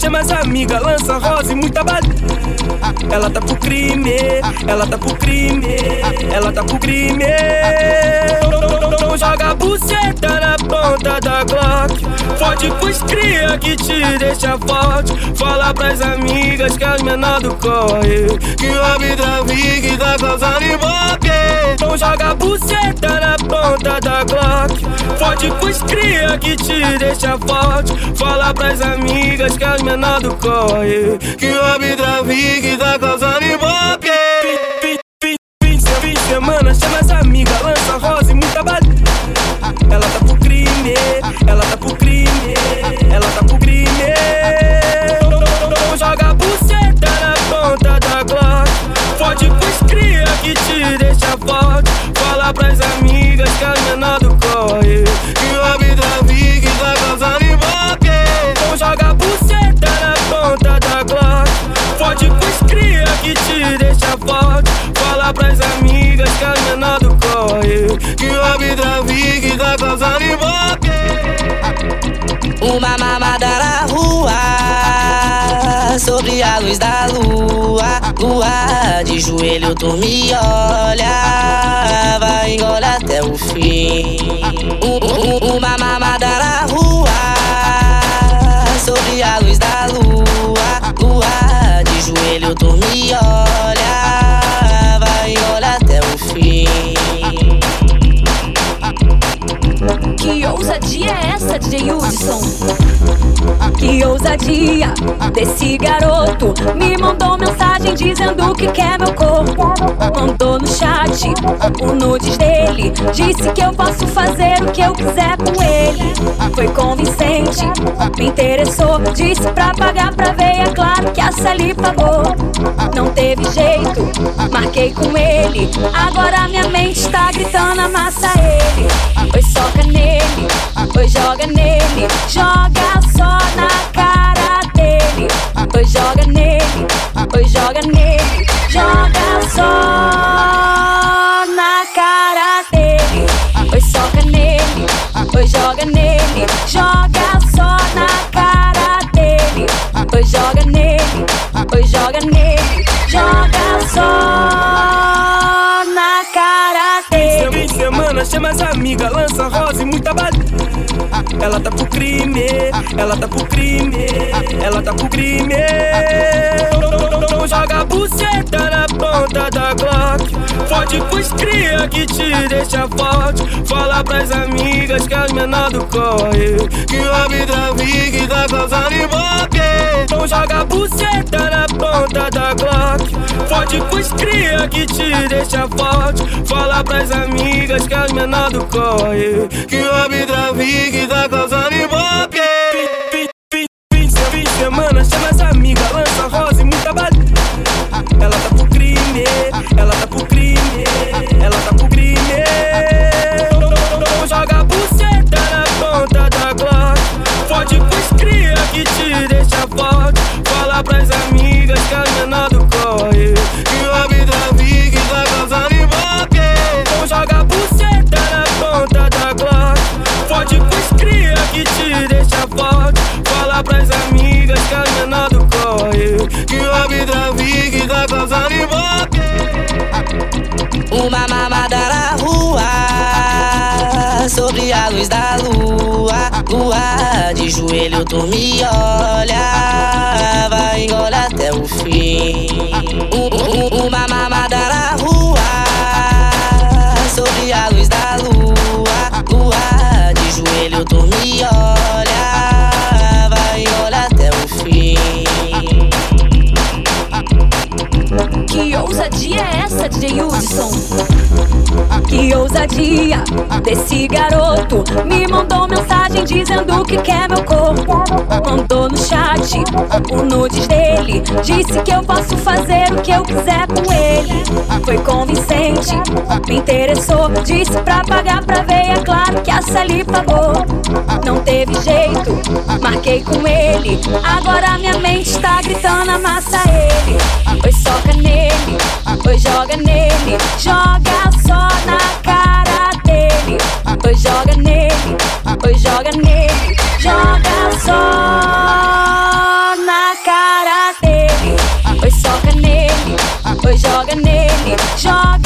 chama as amigas, lança rosa e muita bala. Ela tá pro crime, ela tá pro crime, ela tá pro crime. Fode pros cria que te deixa forte. Fala pras amigas que as menor do corre. Que o vida que tá causando emboque. Não joga a buceta na ponta da Glock. Fode pros cria que te deixa forte. Fala pras amigas que as menor do corre. Que o vida que tá causando Uma mamada na rua, sobre a luz da lua. Lua de joelho, tu me olha, vai engole até o fim. Um- um- Uma mamada na rua, sobre a luz da lua. Lua de joelho, tu me olha, DJ Hudson? Que ousadia desse garoto. Me mandou mensagem dizendo que quer meu corpo. Mandou no chat o nudes dele. Disse que eu posso fazer o que eu quiser com ele. Foi convincente, me interessou. Disse pra pagar pra ver, é claro que a Sally pagou. Não teve jeito, marquei com ele. Agora minha mente oi, joga nele Joga só na cara dele Oi, joga nele, oi, joga nele Joga só na cara dele Fim de semana, chama as amigas, lança rosa e muita bala. Ela tá pro crime, ela tá pro crime, ela tá pro crime. Não joga a buceta na ponta da Glock. Fode pros cria que te deixa forte. Fala pras amigas que as menor do corre. Que o vida que tá causando emboque. Não joga a buceta na ponta da Glock. Fode pros cria que te deixa forte. Fala pras amigas que as menor do corre. Que o vida que tá causando emboque. Da lua. Lua de joelho, tu me olha, vai engole até o fim. Um- um- Uma mamada na rua, sobre a luz da lua. Lua de joelho, tu me olha, vai engole até o fim. Que ousadia é essa, DJ Hudson? Que ousadia desse garoto. Me mandou mensagem dizendo que quer meu corpo. Mandou no chat o nudes dele. Disse que eu posso fazer o que eu quiser com ele. Foi convincente, me interessou. Disse pra pagar pra ver, é claro que a Sally pagou. Não teve jeito, marquei com ele. Agora minha mente está gritando, amassa ele. Oi, soca nele, oi, joga nele. Joga Oi, joga nele, oi, joga nele, joga só na cara dele. Oi, soca nele, oi, joga nele, joga.